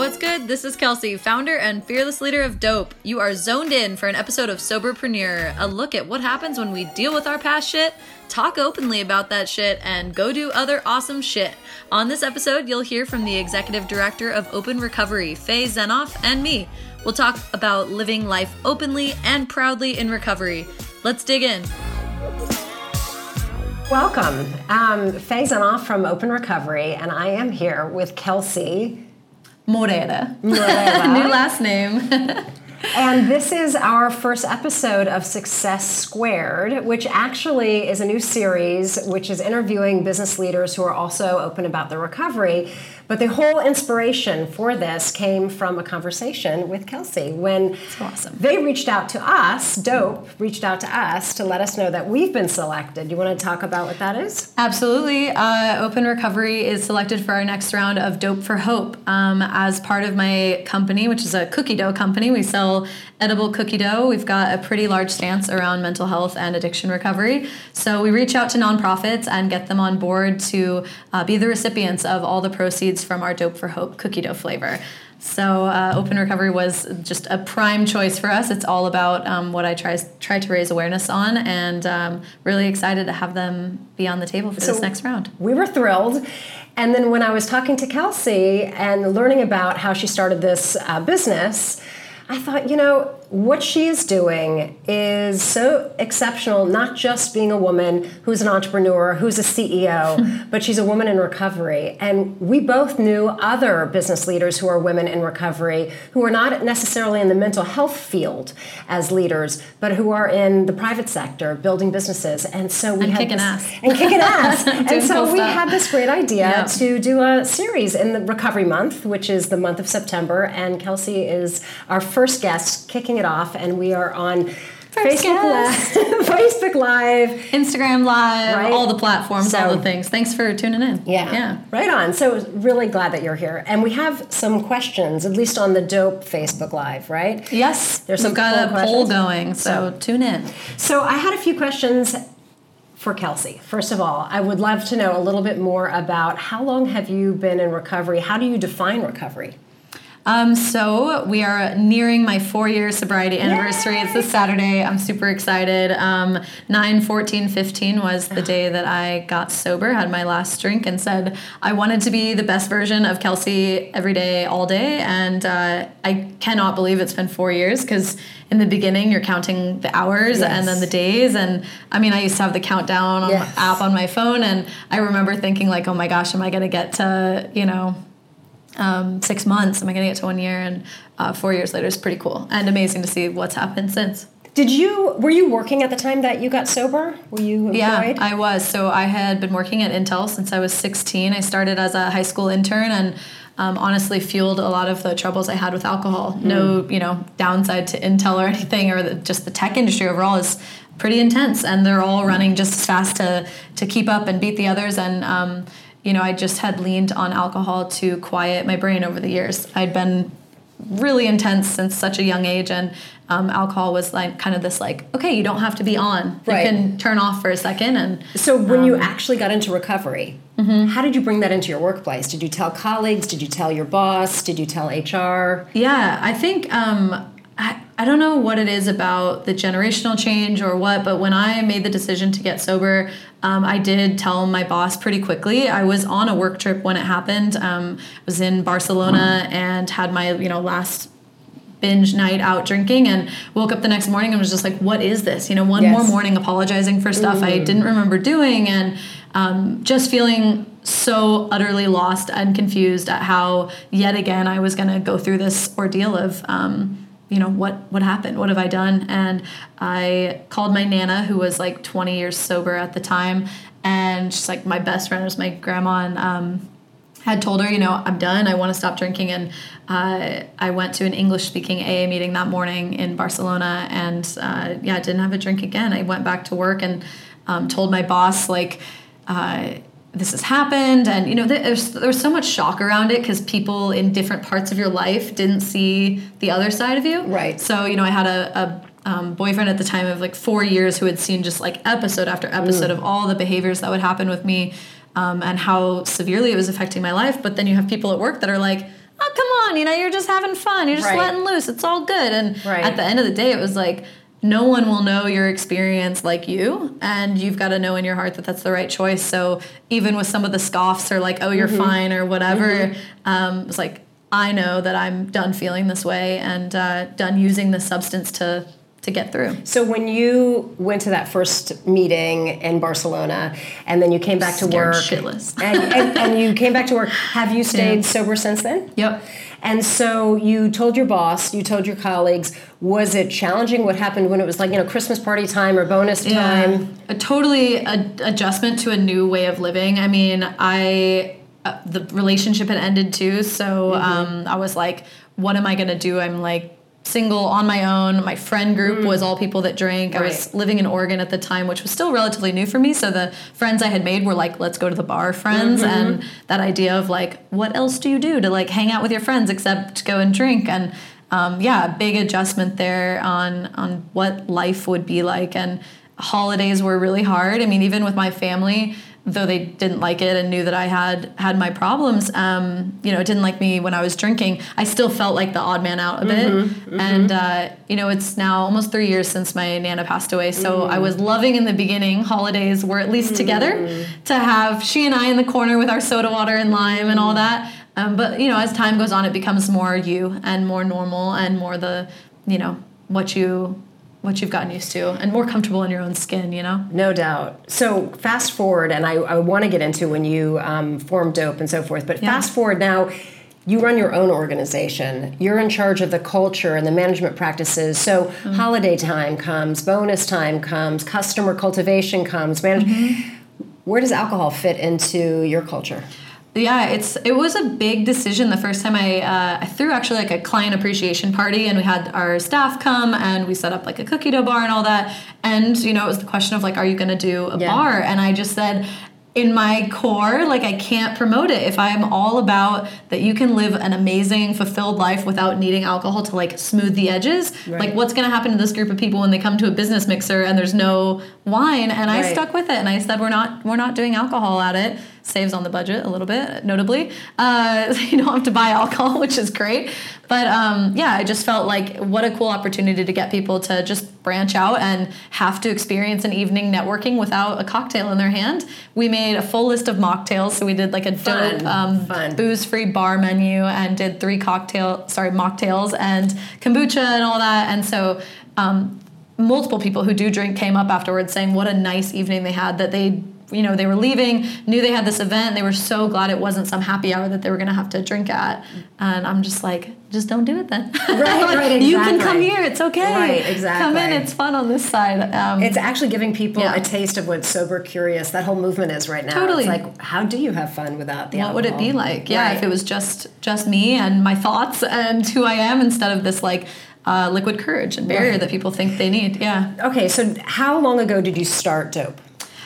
What's good? This is Kelsey, founder and fearless leader of Doughp. You are zoned in for an episode of Soberpreneur, a look at what happens when we deal with our past shit, talk openly about that shit, and go do other awesome shit. On this episode, you'll hear from the executive director of Open Recovery, Faye Zenoff, and me. We'll talk about living life openly and proudly in recovery. Let's dig in. Welcome. Um, Faye Zenoff from Open Recovery, and I am here with Kelsey Moreira. Moreira. New last name. and this is our first episode of Success Squared, which actually is a new series which is interviewing business leaders who are also open about their recovery. But the whole inspiration for this came from a conversation with Kelsey when awesome. they reached out to us, Doughp reached out to us to let us know that we've been selected. You want to talk about what that is? Absolutely. Uh, Open Recovery is selected for our next round of Doughp for Hope. Um, as part of my company, which is a cookie dough company, we sell edible cookie dough. We've got a pretty large stance around mental health and addiction recovery. So we reach out to nonprofits and get them on board to uh, be the recipients of all the proceeds from our Doughp for Hope cookie dough flavor. So uh, Open Recovery was just a prime choice for us. It's all about um, what I try try to raise awareness on, and um, really excited to have them be on the table for so this next round. We were thrilled. And then when I was talking to Kelsey and learning about how she started this uh, business, I thought, you know, what she is doing is so exceptional, not just being a woman who's an entrepreneur, who's a CEO, but she's a woman in recovery. And we both knew other business leaders who are women in recovery who are not necessarily in the mental health field as leaders, but who are in the private sector building businesses. And so we and had kicking this, ass. and kicking ass. and so cool we stuff. had this great idea Yeah. to do a series in the recovery month, which is the month of September. And Kelsey is our first guest kicking it off, and we are on First Facebook guest. Live, Facebook Live. Instagram Live, Right. all the platforms, all the things. Thanks for tuning in. Yeah, Yeah. right on. So really glad that you're here, and we have some questions, at least on the Doughp Facebook Live, right? Yes, There's some we've got poll a poll questions. going, so, tune in. So I had a few questions for Kelsey. First of all, I would love to know a little bit more about how long have you been in recovery? How do you define recovery? Um, so we are nearing my four year sobriety anniversary. It's this Saturday. I'm super excited. Um, 9, 14, 15 was the day that I got sober, had my last drink, and said I wanted to be the best version of Kelsey every day, all day. And uh, I cannot believe it's been four years because in the beginning you're counting the hours Yes. and then the days. And I mean, I used to have the countdown on Yes. app on my phone, and I remember thinking like, oh my gosh, am I going to get to you know um, six months. Am I going to get to one year? And uh, four years later is pretty cool and amazing to see what's happened since. Did you were you working at the time that you got sober? Were you employed? Yeah, I was. So I had been working at Intel since I was 16. I started as a high school intern and um, honestly fueled a lot of the troubles I had with alcohol. No, you know, downside to Intel or anything, or the, just the tech industry overall is pretty intense, and they're all running just as fast to to keep up and beat the others. And um, you know, I just had leaned on alcohol to quiet my brain over the years. I'd been really intense since such a young age and um, alcohol was like kind of this like okay you don't have to be on Right. you can turn off for a second and So when you Um, actually got into recovery, mm-hmm. how did you bring that into your workplace? Did you tell colleagues? Did you tell your boss? Did you tell HR? yeah i think um, I, I don't know what it is about the generational change or what but when i made the decision to get sober um, i did tell my boss pretty quickly. I was on a work trip when it happened. Um, i was in barcelona and had my you know last binge night out drinking and woke up the next morning and was just like what is this? You know one Yes. more morning apologizing for stuff i didn't remember doing and um, just feeling so utterly lost and confused at how yet again i was going to go through this ordeal of um, you know what what happened what have i done and i called my nana who was like 20 years sober at the time and she's like my best friend was my grandma and um, had told her, you know, I'm done. I want to stop drinking. And uh, I went to an English speaking AA meeting that morning in Barcelona and uh, yeah, didn't have a drink again. I went back to work and um, told my boss, like, uh, this has happened. And, you know, there's, there's so much shock around it because people in different parts of your life didn't see the other side of you. Right. So, you know, I had a, a um, boyfriend at the time of like four years who had seen just like episode after episode of all the behaviors that would happen with me um, and how severely it was affecting my life. But then you have people at work that are like, oh, come on You know, you're just having fun. You're just Right. letting loose. It's all good. And Right. at the end of the day, it was like, no one will know your experience like you, and you've got to know in your heart that that's the right choice. So even with some of the scoffs or like, oh, you're Mm-hmm. fine or whatever, um, it's like I know that I'm done feeling this way and uh, done using this substance to to get through. So when you went to that first meeting in Barcelona, and then you came back to Scared work, shitless. and, and, and you came back to work, have you stayed Yeah. sober since then? Yep. And so you told your boss, you told your colleagues. Was it challenging? What happened when it was like you know Christmas party time or bonus time? a totally a, adjustment to a new way of living. I mean, I uh, the relationship had ended too, so Mm-hmm. um, I was like, what am I gonna do? I'm like single on my own. My friend group was all people that drank. I was Mm. Living in Oregon at the time, which was still relatively new for me. So the friends I had made were like, let's go to the bar friends, Mm-hmm. and that idea of like, what else do you do to like hang out with your friends except go and drink and um, yeah, big adjustment there on on what life would be like. And holidays were really hard. I mean, even with my family, though they didn't like it and knew that I had had my problems, um, you know, didn't like me when I was drinking. I still felt like the odd man out a bit. And uh, you know, it's now almost three years since my nana passed away. So I was loving in the beginning. Holidays were at least together to have she and I in the corner with our soda water and lime and all that. Um, but you know, as time goes on, it becomes more you and more normal and more the you know what you what you've gotten used to and more comfortable in your own skin. You know. No doubt. So fast forward, and I, I want to get into when you um, formed Doughp and so forth. But Yeah. fast forward now. You run your own organization. You're in charge of the culture and the management practices. So Mm-hmm. holiday time comes, bonus time comes, customer cultivation comes. Manage- Mm-hmm. Where does alcohol fit into your culture? Yeah, it's it was a big decision the first time I uh, I threw actually like a client appreciation party and we had our staff come and we set up like a cookie dough bar and all that. And you know it was the question of like are you going to do a Yeah. bar? And I just said in my core like I can't promote it. If I'm all about that you can live an amazing fulfilled life without needing alcohol to like smooth the edges Right. like what's going to happen to this group of people when they come to a business mixer and there's no wine? And I stuck with it and I said we're not we're not doing alcohol at it saves on the budget a little bit notably. Uh, you don't have to buy alcohol which is great. But um, yeah I just felt like what a cool opportunity to get people to just branch out and have to experience an evening networking without a cocktail in their hand. We made a full list of mocktails. So we did like a Fun, dope um, fun. booze free bar menu and did three cocktail sorry mocktails and kombucha and all that. And so um, multiple people who do drink came up afterwards saying what a nice evening they had that they you know they were leaving knew they had this event they were so glad it wasn't some happy hour that they were going to have to drink at and i'm just like just don't do it then Right, right, exactly. you can come here it's okay Right, exactly. come in it's fun on this side um, It's actually giving people Yeah. a taste of what sober curious that whole movement is right now. Totally. It's like, how do you have fun without the what would it be like yeah if it was just just me and my thoughts and who i am instead of this like uh, liquid courage and barrier Right. that people think they need yeah Okay, so how long ago did you start Doughp?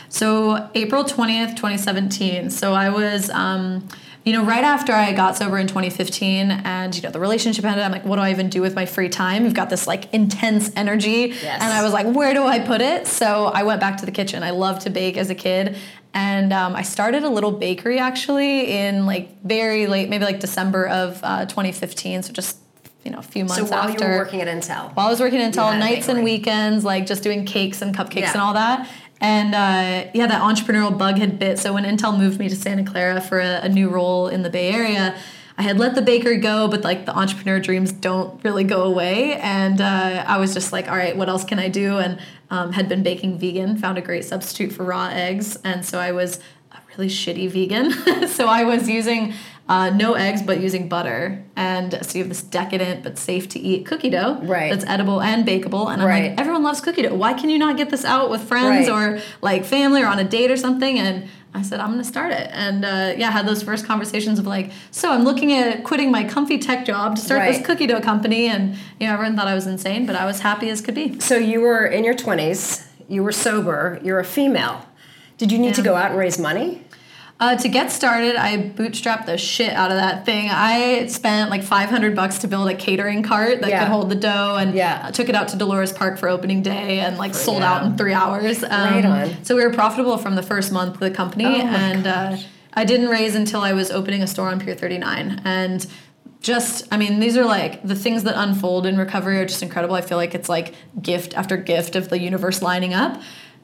So April 20th, 2017. So I was, um, you know, right after I got sober in 2015 and, you know, the relationship ended, I'm like, what do I even do with my free time? You've got this like intense energy. Yes. And I was like, where do I put it? So I went back to the kitchen. I loved to bake as a kid. And um, I started a little bakery actually in like very late, maybe like December of uh, 2015. So just, you know, a few months So while after you were working at Intel. while I was working until had a nights and weekends, like just doing cakes and cupcakes Yeah. and all that. And uh, yeah, that entrepreneurial bug had bit. So when Intel moved me to Santa Clara for a, a new role in the Bay Area, I had let the bakery go, but like the entrepreneur dreams don't really go away. And uh, I was just like, all right, what else can I do? And um, had been baking vegan, found a great substitute for raw eggs. And so I was a really shitty vegan. so I was using uh, no eggs, but using butter. And so you have this decadent but safe to eat cookie dough Right. that's edible and bakeable. And I'm Right. like, everyone loves cookie dough. Why can you not get this out with friends Right. or like family or on a date or something? And I said, I'm gonna start it. And uh, yeah, had those first conversations of like, so I'm looking at quitting my comfy tech job to start Right. this cookie dough company. And you know, everyone thought I was insane, but I was happy as could be. So you were in your 20s, you were sober, you're a female. Did you need to go out and raise money? Uh, to get started, I bootstrapped the shit out of that thing. I spent like 500 bucks to build a catering cart that Yeah. could hold the dough, and Yeah. took it out to Dolores Park for opening day, and like sold yeah. out in three hours. Um, Right on. So we were profitable from the first month of the company, Oh and uh, I didn't raise until I was opening a store on Pier 39, and just i mean these are like the things that unfold in recovery are just incredible i feel like it's like gift after gift of the universe lining up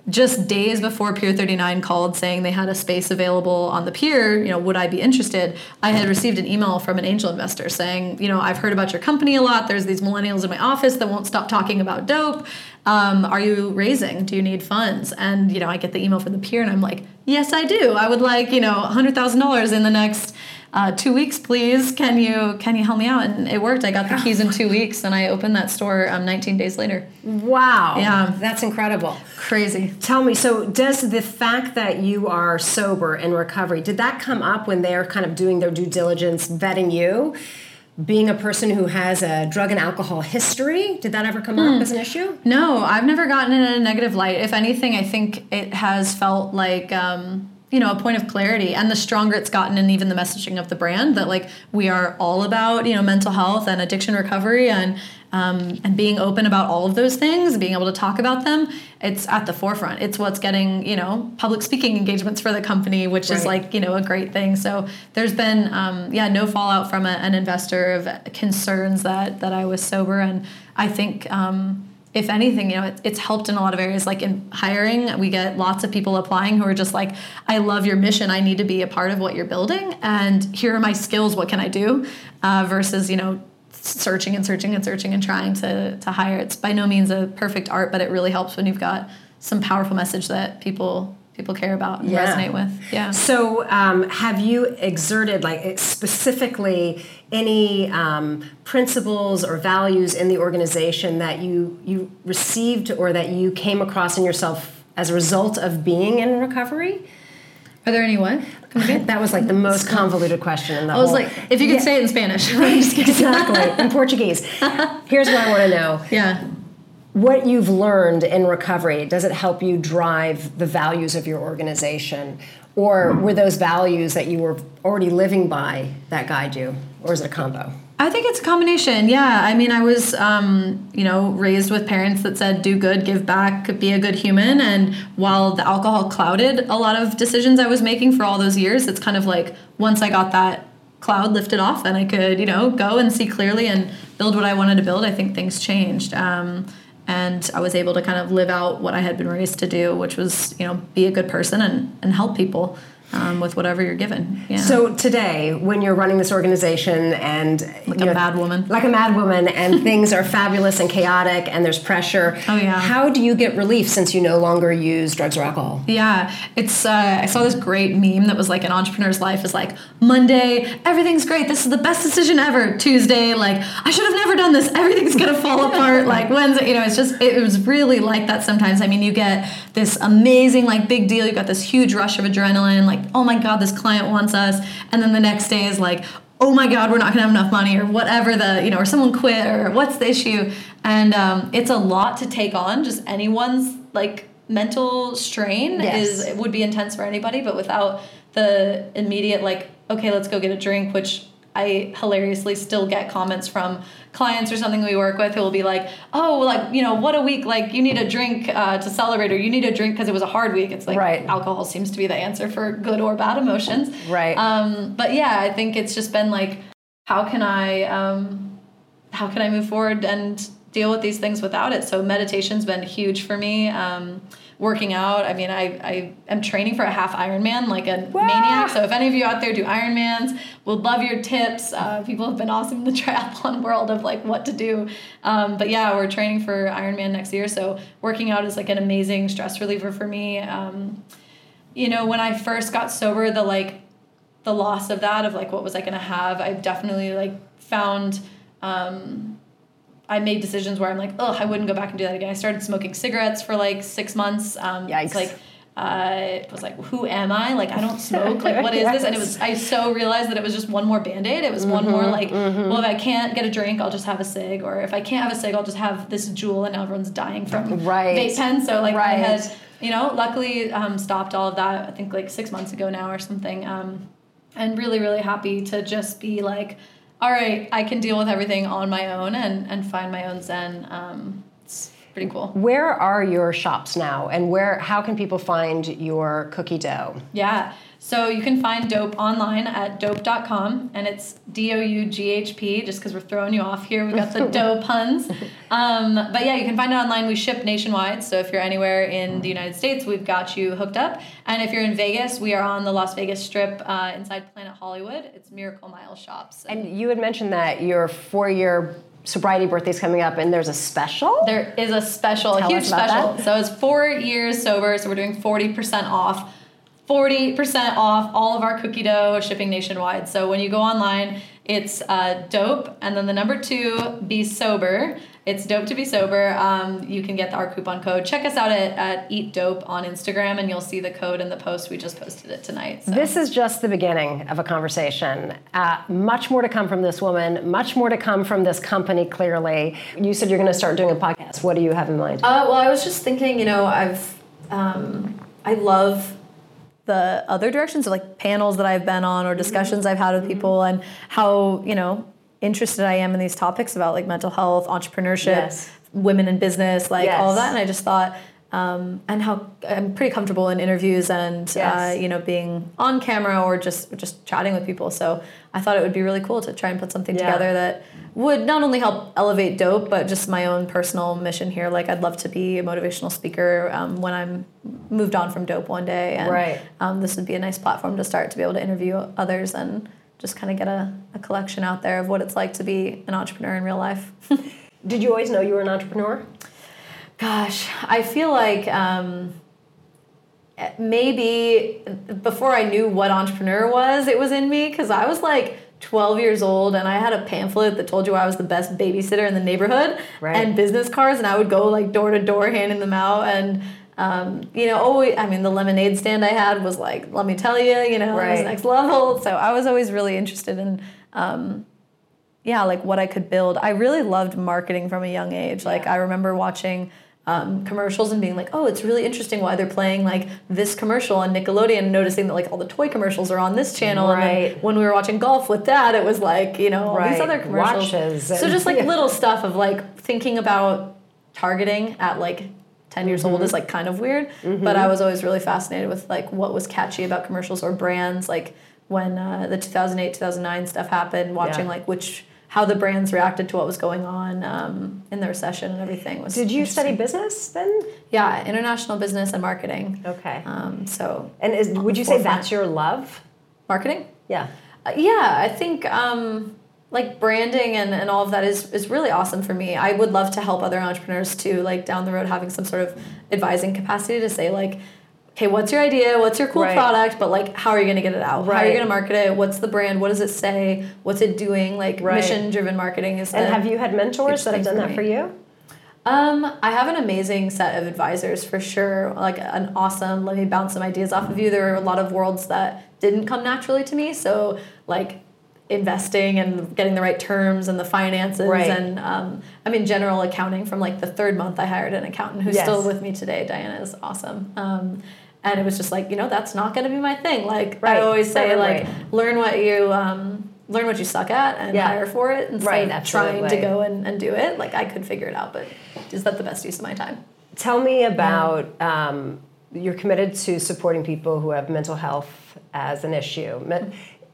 just days before pier 39 called saying they had a space available on the pier you know would i be interested? I had received an email from an angel investor saying you know i've heard about your company a lot. There's these millennials in my office that won't stop talking about doughp um, are you raising do you need funds and you know i get the email from the pier and i'm like yes i do i would like you know $100000 in the next uh, two weeks, please. Can you can you help me out? And it worked. I got the keys in two weeks, and I opened that store um, 19 days later. Wow. Yeah. That's incredible. Crazy. Tell me, so does the fact that you are sober in recovery, did that come up when they're kind of doing their due diligence, vetting you? Being a person who has a drug and alcohol history, did that ever come up Hmm. as an issue? No, I've never gotten it in a negative light. If anything, I think it has felt like um, you know a point of clarity, and the stronger it's gotten, and even the messaging of the brand that like we are all about you know mental health and addiction recovery and um, and being open about all of those things, being able to talk about them. It's at the forefront. It's what's getting you know public speaking engagements for the company, which is like you know a great thing. So there's been um, yeah no fallout from a, an investor of concerns that that I was sober, and I think. Um, if anything, you know, it, it's helped in a lot of areas. Like in hiring, we get lots of people applying who are just like, "I love your mission. I need to be a part of what you're building, and here are my skills. What can I do?" Uh, versus, you know, searching and searching and searching and trying to to hire. It's by no means a perfect art, but it really helps when you've got some powerful message that people people care about and Yeah. resonate with. Yeah. So, um, have you exerted, like specifically, any um, principles or values in the organization that you you received or that you came across in yourself as a result of being in recovery? Are there any what? That was like the most convoluted question in the whole. I was like, if you could Yeah. say it in Spanish. Exactly in Portuguese. Here's what I want to know: Yeah. What you've learned in recovery. Does it help you drive the values of your organization, or were those values that you were already living by that guide you, or is it a combo? I think it's a combination. Yeah. I mean, I was, um, you know, raised with parents that said, do good, give back, be a good human. And while the alcohol clouded a lot of decisions I was making for all those years, it's kind of like once I got that cloud lifted off, then I could, you know, go and see clearly and build what I wanted to build. I think things changed. Um, and I was able to kind of live out what I had been raised to do, which was, you know, be a good person and, and help people um, with whatever you're given. Yeah. So today, when you're running this organization and like a mad woman. like a mad woman, and things are fabulous and chaotic, and there's pressure. Oh, yeah. How do you get relief since you no longer use drugs or alcohol? Yeah, it's. Uh, I saw this great meme that was like an entrepreneur's life is like Monday, everything's great. This is the best decision ever. Tuesday, like I should have never done this. Everything's gonna fall apart. Like Wednesday, you know, it's just it was really like that sometimes. I mean, you get this amazing like big deal. You got this huge rush of adrenaline. Like oh my god, this client wants us, and then the next day is like oh my god we're not to have enough money or whatever the you know or someone quit or what's the issue? And um, it's a lot to take on. Just anyone's like mental strain Yes. is it would be intense for anybody but without the immediate like okay let's go get a drink which i hilariously still get comments from clients or something we work with who will be like oh like you know what a week like you need a drink uh, to celebrate or you need a drink because it was a hard week it's like Right. alcohol seems to be the answer for good or bad emotions Right. um, but yeah, I think it's just been like, how can I, um, how can I move forward and deal with these things without it? So meditation's been huge for me. Um, working out, I mean, I, I am training for a half Ironman like a maniac. So if any of you out there do Ironmans, would love your tips. Uh, people have been awesome in the triathlon world of like what to do. Um, but yeah, we're training for Ironman next year. So working out is like an amazing stress reliever for me. Um, you know, when I first got sober, the like the loss of that of like what was I gonna have, I've definitely like found um I made decisions where I'm like, oh, I wouldn't go back and do that again. I started smoking cigarettes for like six months. Um, Yikes. It's like I was like, who am I? Like, I don't smoke. Like, what is this? And it was, I so realized that it was just one more band aid. It was one more like, well, if I can't get a drink, I'll just have a cig. Or if I can't have a cig, I'll just have this Juul. And now everyone's dying from Right. vape pens. So, like, I had, you know, luckily um, stopped all of that, I think like six months ago now or something. Um, and really, really happy to just be like, all right, I can deal with everything on my own and, and find my own zen. Um, it's pretty cool. Where are your shops now, and where? How can people find your cookie dough? Yeah. So you can find Doughp online at doughp.com, and it's D O U G H P, just because we're throwing you off here. We've got the dope puns. Um, but yeah, you can find it online. We ship nationwide, so if you're anywhere in the United States, we've got you hooked up. And if you're in Vegas, we are on the Las Vegas Strip uh, inside Planet Hollywood. It's Miracle Mile Shops. And you had mentioned that your four year sobriety birthday's coming up and there's a special? There is a special, Tell a huge special. that. So it's four years sober, so we're doing 40% off. 40% off all of our cookie dough shipping nationwide. So when you go online, it's uh, dope and then the number two, be sober. It's dope to be sober. Um, you can get our coupon code. Check us out at, at Eat Doughp on Instagram and you'll see the code in the post. We just posted it tonight. So. This is just the beginning of a conversation. Uh, much more to come from this woman, much more to come from this company, clearly. You said you're going to start doing a podcast. What do you have in mind? Uh, well, I was just thinking, you know, I've, um, I love the other directions, so like panels that I've been on or discussions I've had with people, and how you know interested I am in these topics about like mental health, entrepreneurship, Yes. women in business, like all of that. And I just thought, um, and how I'm pretty comfortable in interviews and uh, you know being on camera or just just chatting with people. So I thought it would be really cool to try and put something Yeah. together that would not only help elevate doughp, but just my own personal mission here. Like I'd love to be a motivational speaker um, when I'm moved on from doughp one day, and Right. um, this would be a nice platform to start to be able to interview others and just kind of get a, a collection out there of what it's like to be an entrepreneur in real life. Did you always know you were an entrepreneur? Gosh, I feel like um, maybe before I knew what entrepreneur was, it was in me because I was like 12 years old and I had a pamphlet that told you I was the best babysitter in the neighborhood Right. and business cards, and I would go like door to door handing them out and. Um, you know, always, I mean, the lemonade stand I had was like, let me tell you, you know, it was next level. So I was always really interested in, um, yeah, like what I could build. I really loved marketing from a young age. Like I remember watching um, commercials and being like, oh, it's really interesting why they're playing like this commercial on Nickelodeon, noticing that like all the toy commercials are on this channel. And Right. then when we were watching golf with that, it was like, you know, all Right. these other commercials. Watches so just like little stuff of like thinking about targeting at like 10 years Mm-hmm. old is like kind of weird but i was always really fascinated with like what was catchy about commercials or brands like when uh, the 2008 2009 stuff happened watching Yeah. like which how the brands reacted to what was going on um, in the recession and everything was Did you study business then? yeah international business and marketing Okay. um, so and is, would you say that's your love? marketing Yeah. Uh, yeah, I think um, like branding and, and all of that is, is really awesome for me. I would love to help other entrepreneurs too, like down the road having some sort of advising capacity to say like, okay, what's your idea? What's your cool Right. product? But like, how are you going to get it out? How are you going to market it? What's the brand? What does it say? What's it doing? Like Right. mission driven marketing is. And have you had mentors that have done thing that for for you? um, I have an amazing set of advisors for sure. Like an awesome, let me bounce some ideas off of you. There are a lot of worlds that didn't come naturally to me. So like investing and getting the right terms and the finances Right. and um, I mean general accounting from like the third month I hired an accountant who's Yes. still with me today. Diana is awesome. Um, and it was just like, you know, that's not going to be my thing. Like Right. I always say, Right, like right. learn what you um, learn what you suck at and Yeah. hire for it instead Right, of trying to go and, and do it. Like I could figure it out, but is that the best use of my time? Tell me about um, you're committed to supporting people who have mental health as an issue.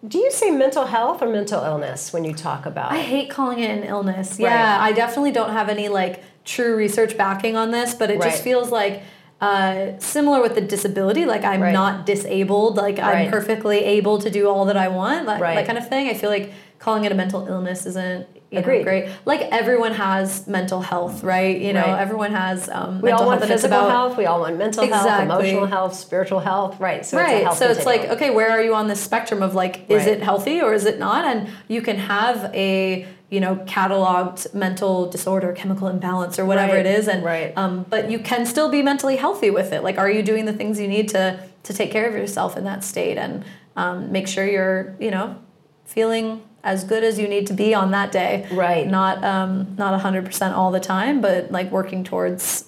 Do you say mental health or mental illness when you talk about? I hate calling it an illness. Right. Yeah, I definitely don't have any like true research backing on this, but it Right. just feels like uh, similar with the disability. Like I'm Right. not disabled. Like Right. I'm perfectly able to do all that I want. That, Right. that kind of thing. I feel like calling it a mental illness isn't. You know, great. Like everyone has mental health, right? You know, Right. everyone has um, we all want health, physical about health. We all want mental health, emotional health, spiritual health. Right. So it's a right health so it's like okay where are you on the spectrum of like is Right. it healthy or is it not and you can have a you know cataloged mental disorder chemical imbalance or whatever Right. it is and Right. um, but you can still be mentally healthy with it like are you doing the things you need to to take care of yourself in that state and um, make sure you're you know feeling as good as you need to be on that day Right. not um, not 100% all the time but like working towards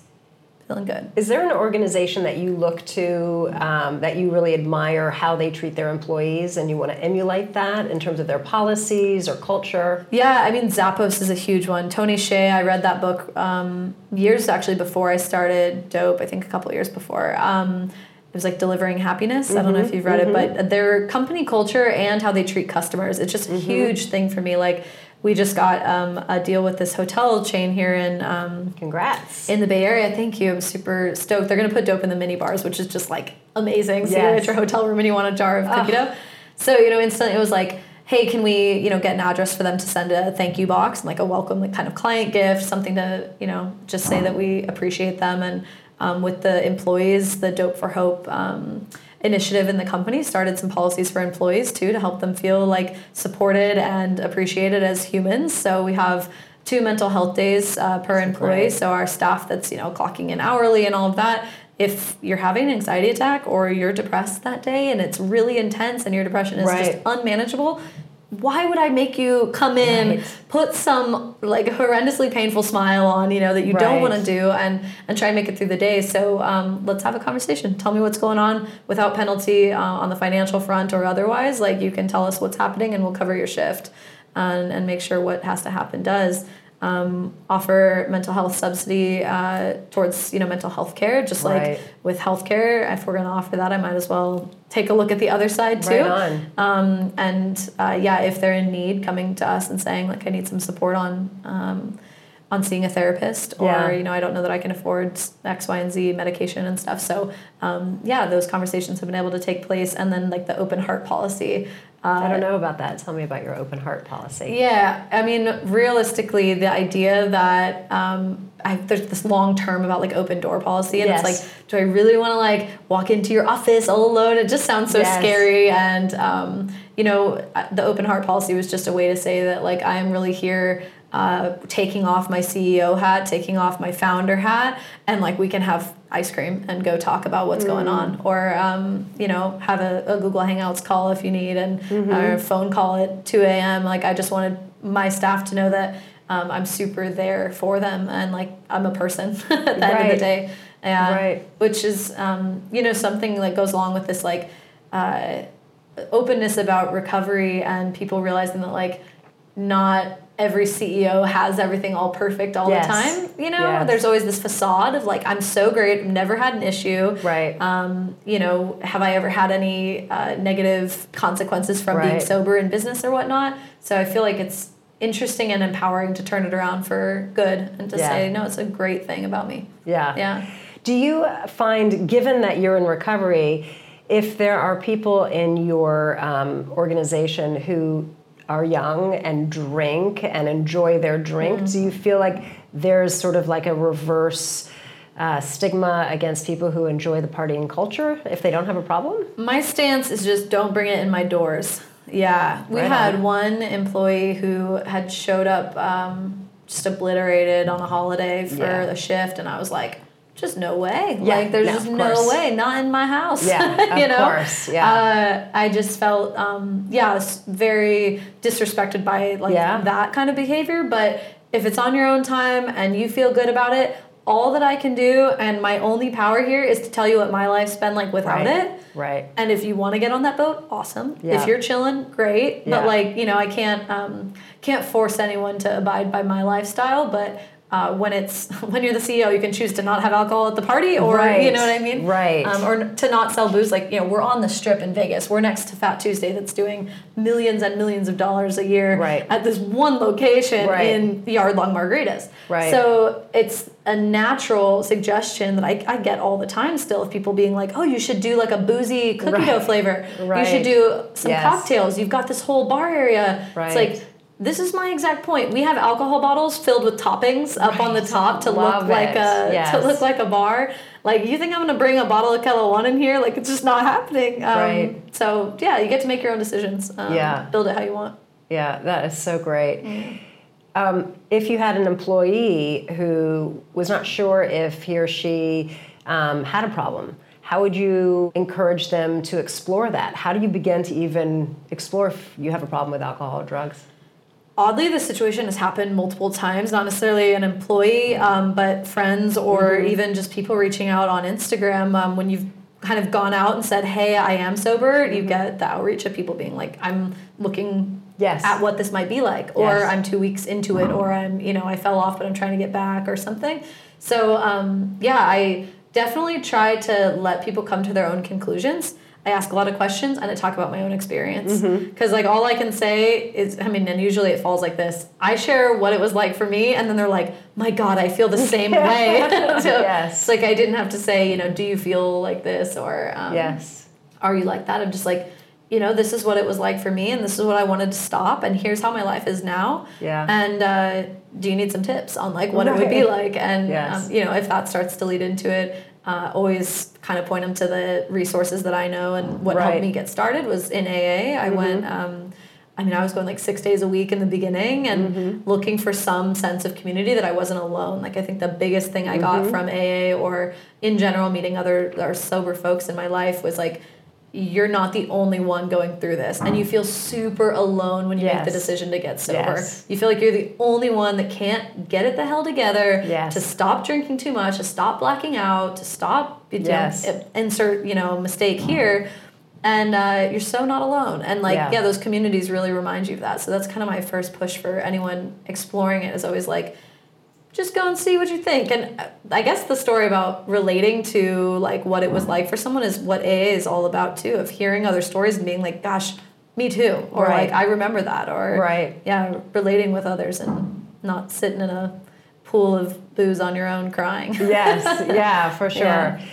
feeling good Is there an organization that you look to um, that you really admire how they treat their employees and you want to emulate that in terms of their policies or culture? Yeah, I mean, Zappos is a huge one. Tony Hsieh, I read that book um, years actually before I started Doughp, I think a couple years before. Um, it was like delivering happiness. I don't know if you've read it, but their company culture and how they treat customers. It's just a huge thing for me. Like we just got um, a deal with this hotel chain here in um, Congrats. in the Bay Area. Thank you. I'm super stoked. They're gonna put doughp in the mini bars, which is just like amazing. So you're at your hotel room and you want a jar of cookie dough. So you know, instantly it was like, hey, can we you know get an address for them to send a thank you box and like a welcome like kind of client gift, something to you know just say that we appreciate them and um, with the employees, the Doughp for Hope. Initiative in the company started some policies for employees too to help them feel like supported and appreciated as humans. So we have two mental health days uh, per employee. great. so our staff that's you know clocking in hourly and all of that if you're having an anxiety attack or you're depressed that day and it's really intense and your depression is just unmanageable why would i make you come in Right. put some like horrendously painful smile on you know that you don't want to do and and try and make it through the day? So um, let's have a conversation. Tell me what's going on without penalty uh, on the financial front or otherwise. Like you can tell us what's happening and we'll cover your shift and, and make sure what has to happen does um, offer mental health subsidy uh, towards you know mental health care just Right. like with healthcare if we're going to offer that i might as well take a look at the other side too Right on. um, and uh, yeah, if they're in need, coming to us and saying like I need some support on um, on seeing a therapist, or Yeah. you know I don't know that I can afford X, Y, and Z medication and stuff. So um, yeah, those conversations have been able to take place, and then like the open heart policy. Uh, I don't know about that. Tell me about your open heart policy. yeah, I mean, realistically, the idea that um, I, there's this long term about like open door policy, and Yes. it's like, do I really want to like walk into your office all alone? It just sounds so Yes. scary. And um, you know, uh, the open heart policy was just a way to say that like I am really here. Uh, taking off my CEO hat, taking off my founder hat, and like we can have ice cream and go talk about what's going Mm. on, or um, you know, have a, a Google Hangouts call if you need, and Mm-hmm. or a phone call at two a.m. Like I just wanted my staff to know that um, I'm super there for them, and like I'm a person at the end of the day. Yeah, Right. Which is um, you know something that goes along with this like uh, openness about recovery and people realizing that like not every CEO has everything all perfect all Yes. the time. You know, Yes. there's always this facade of like I'm so great, never had an issue. Right. Um, you know, have I ever had any uh, negative consequences from being sober in business or whatnot? So I feel like it's interesting and empowering to turn it around for good and to Yeah. say, no, it's a great thing about me. Yeah. Yeah. Do you find, given that you're in recovery, if there are people in your um, organization who are young and drink and enjoy their drink, do you feel like there's sort of like a reverse uh, stigma against people who enjoy the partying culture if they don't have a problem? My stance is just don't bring it in my doors. Yeah, we Right had on. one employee who had showed up um, just obliterated on a holiday for Yeah. a shift, and I was like, just no way. Yeah, like, there's no, just no way. Not in my house. Yeah, you of know? course, yeah. Uh, I just felt, um, yeah, very disrespected by like Yeah. that kind of behavior. But if it's on your own time and you feel good about it, all that I can do and my only power here is to tell you what my life's been like without Right. it. Right. And if you want to get on that boat, awesome. Yeah. If you're chilling, great. Yeah. But like you know, I can't um, can't force anyone to abide by my lifestyle. But uh, when it's when you're the CEO, you can choose to not have alcohol at the party, or Right. you know what I mean, Right. Um, or to not sell booze. Like you know, we're on the strip in Vegas. We're next to Fat Tuesday, that's doing millions and millions of dollars a year Right. at this one location Right. in yard long margaritas. Right. So it's a natural suggestion that I, I get all the time still of people being like, oh, you should do like a boozy cookie dough flavor. You should do some Yes. cocktails. You've got this whole bar area. Right. It's like, this is my exact point. We have alcohol bottles filled with toppings up on the top to Love look like it. a Yes. to look like a bar. Like you think I'm gonna bring a bottle of Ketel One in here? Like it's just not happening. Um, Right. So yeah, you get to make your own decisions. Um, Yeah. Build it how you want. Yeah, that is so great. Um, if you had an employee who was not sure if he or she um, had a problem, how would you encourage them to explore that? How do you begin to even explore if you have a problem with alcohol or drugs? Oddly the situation has happened multiple times not necessarily an employee um, but friends or Mm-hmm. even just people reaching out on instagram um, when you've kind of gone out and said hey i am sober you Mm-hmm. get the outreach of people being like i'm looking Yes. at what this might be like or Yes. i'm two weeks into it or i'm you know i fell off but i'm trying to get back or something so um, yeah i definitely try to let people come to their own conclusions. I ask a lot of questions and I talk about my own experience. Because, like, all I can say is, I mean, and usually it falls like this I share what it was like for me, and then they're like, my God, I feel the same way. so Yes. it's like I didn't have to say, you know, do you feel like this or um, Yes. are you like that? I'm just like, you know, this is what it was like for me, and this is what I wanted to stop, and here's how my life is now. Yeah. And uh, do you need some tips on like what it would be like? And Yes. um, you know, if that starts to lead into it, uh, always kind of point them to the resources that I know. And what Right. Mm-hmm. helped me get started was in AA. I went. Um, I mean, I was going like six days a week in the beginning and Mm-hmm. looking for some sense of community that I wasn't alone. Like, I think the biggest thing I got Mm-hmm. from AA or in general meeting other or sober folks in my life was like, you're not the only one going through this. And you feel super alone when you make the decision to get sober. Yes. You feel like you're the only one that can't get it the hell together Yes. to stop drinking too much, to stop blacking out, to stop, you know, Yes. insert, you know, mistake here and uh, you're so not alone and like Yeah. yeah. those communities really remind you of that so that's kind of my first push for anyone exploring it is always like just go and see what you think and uh, i guess the story about relating to like what it was like for someone is what aa is all about too of hearing other stories and being like gosh me too or Right. like i remember that or Right. yeah relating with others and not sitting in a pool of booze on your own crying Yes. Yeah, for sure. Yeah.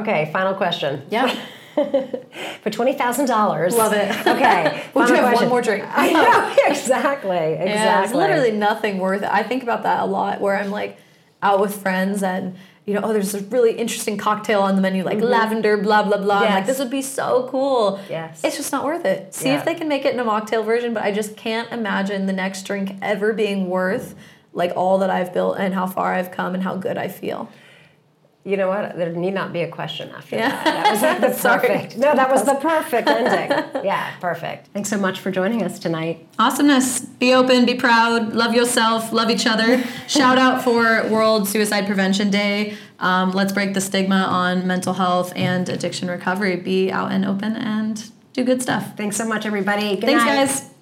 Okay, final question. yeah For twenty thousand dollars. Love it. Okay. Final have one more drink? I know. Exactly. Yeah, Exactly. it's literally nothing worth it. I think about that a lot where I'm like out with friends and you know, oh, there's a really interesting cocktail on the menu, like mm-hmm. lavender, blah blah blah. Yes. like, this would be so cool. Yes. It's just not worth it. See Yeah. if they can make it in a mocktail version, but I just can't imagine the next drink ever being worth like all that I've built and how far I've come and how good I feel. You know what? There need not be a question after Yeah. that. That was like the perfect. No, that was the perfect ending. Yeah, perfect. Thanks so much for joining us tonight. Awesomeness. Be open, be proud, love yourself, love each other. Shout out for World Suicide Prevention Day. Um, let's break the stigma on mental health and addiction recovery. Be out and open and do good stuff. Thanks so much, everybody. Good Thanks,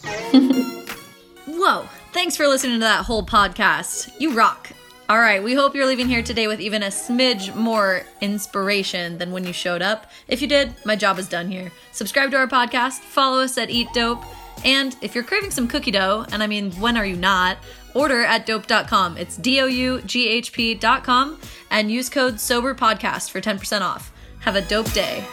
night. guys. Whoa. Thanks for listening to that whole podcast. You rock. All right, we hope you're leaving here today with even a smidge more inspiration than when you showed up. If you did, my job is done here. Subscribe to our podcast, follow us at Eat Doughp, and if you're craving some cookie dough, and I mean, when are you not? Order at doughp.com. It's D O U G H P.com and use code SOBERPODCAST for 10% off. Have a dope day.